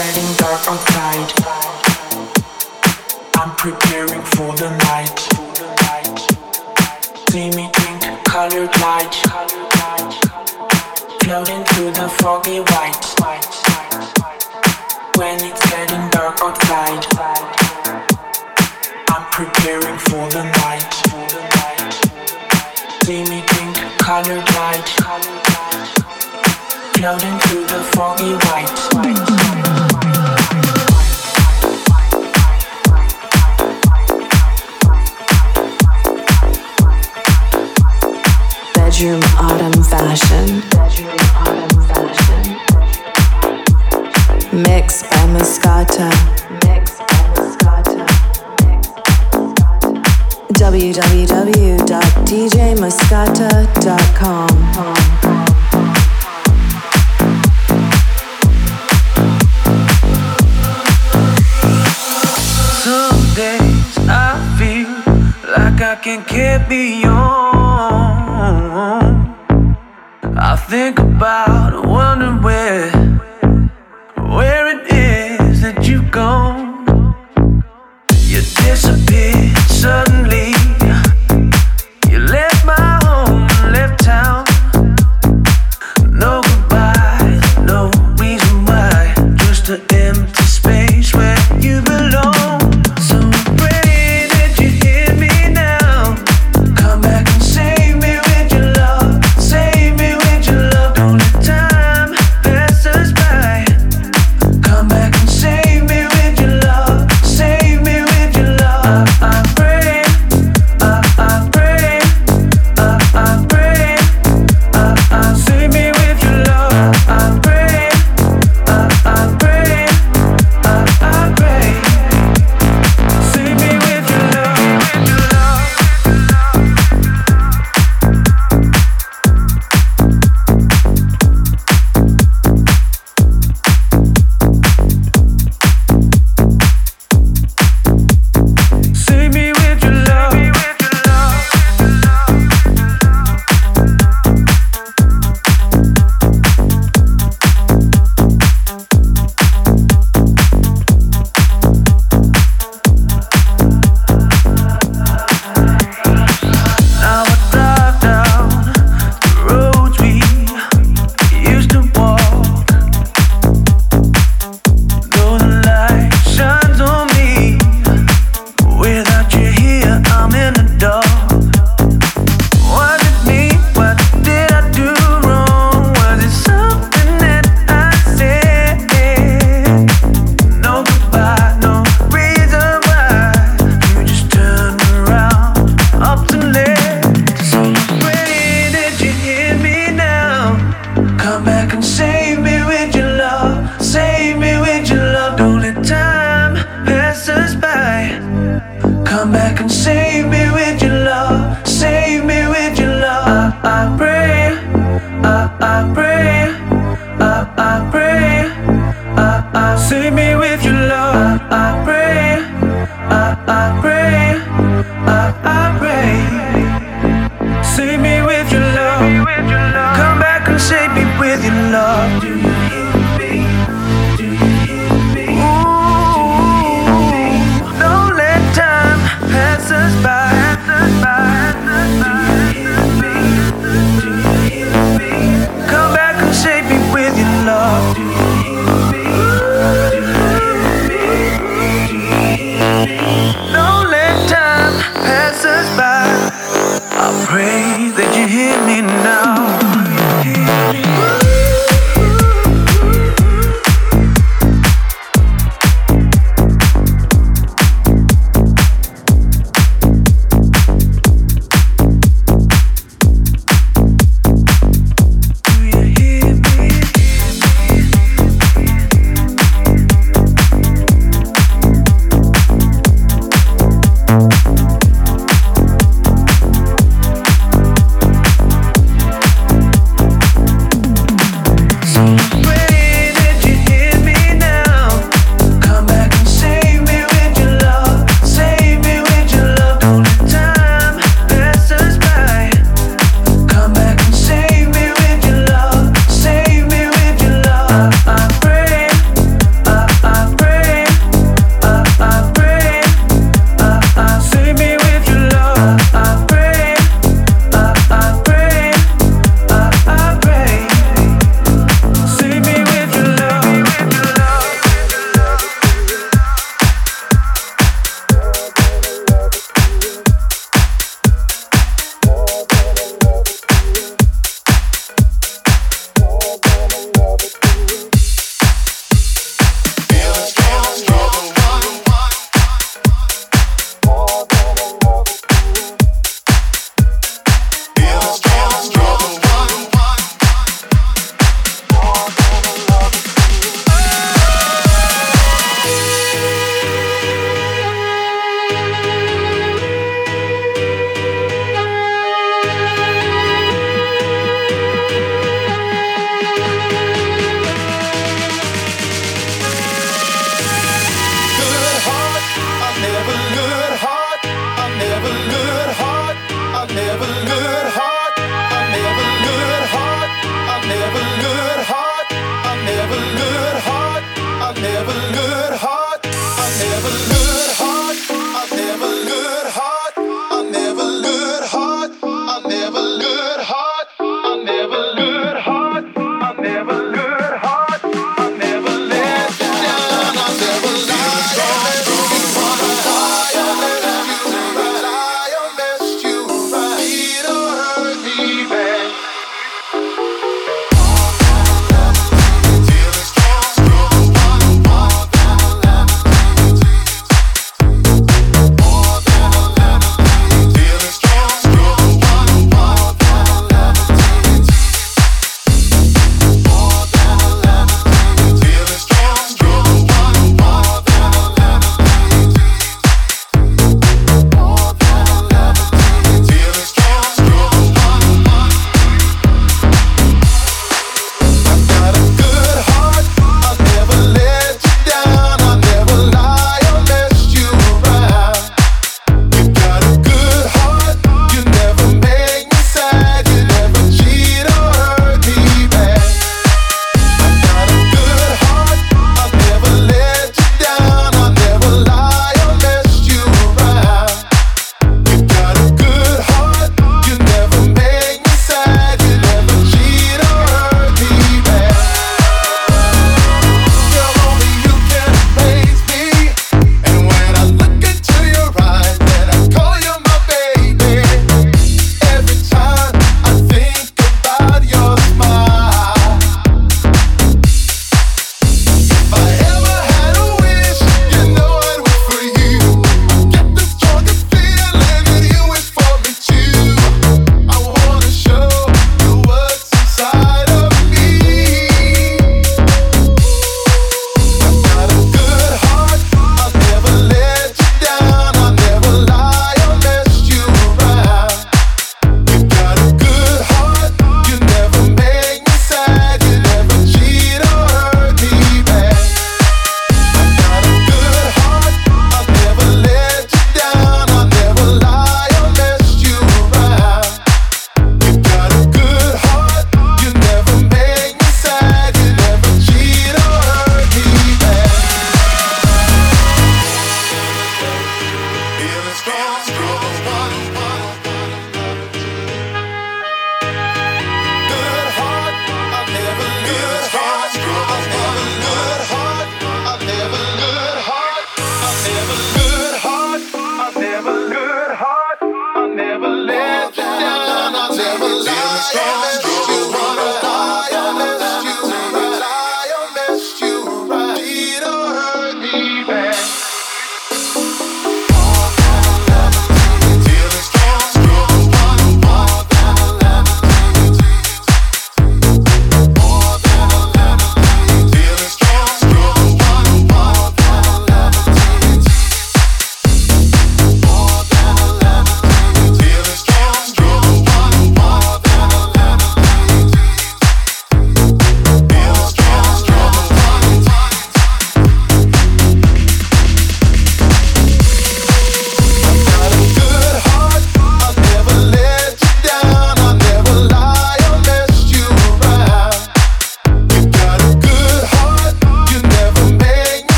getting dark outside, I'm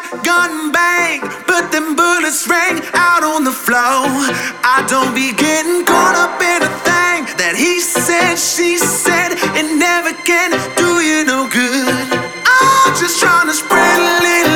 shotgun bang, but them bullets rang out on the floor. I don't be getting caught up in a thing that he said, she said, it never can do you no good. I'm just trying to spread a little.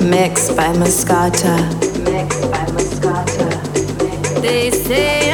Mixed by Mascota. Mixed by Mascota. They say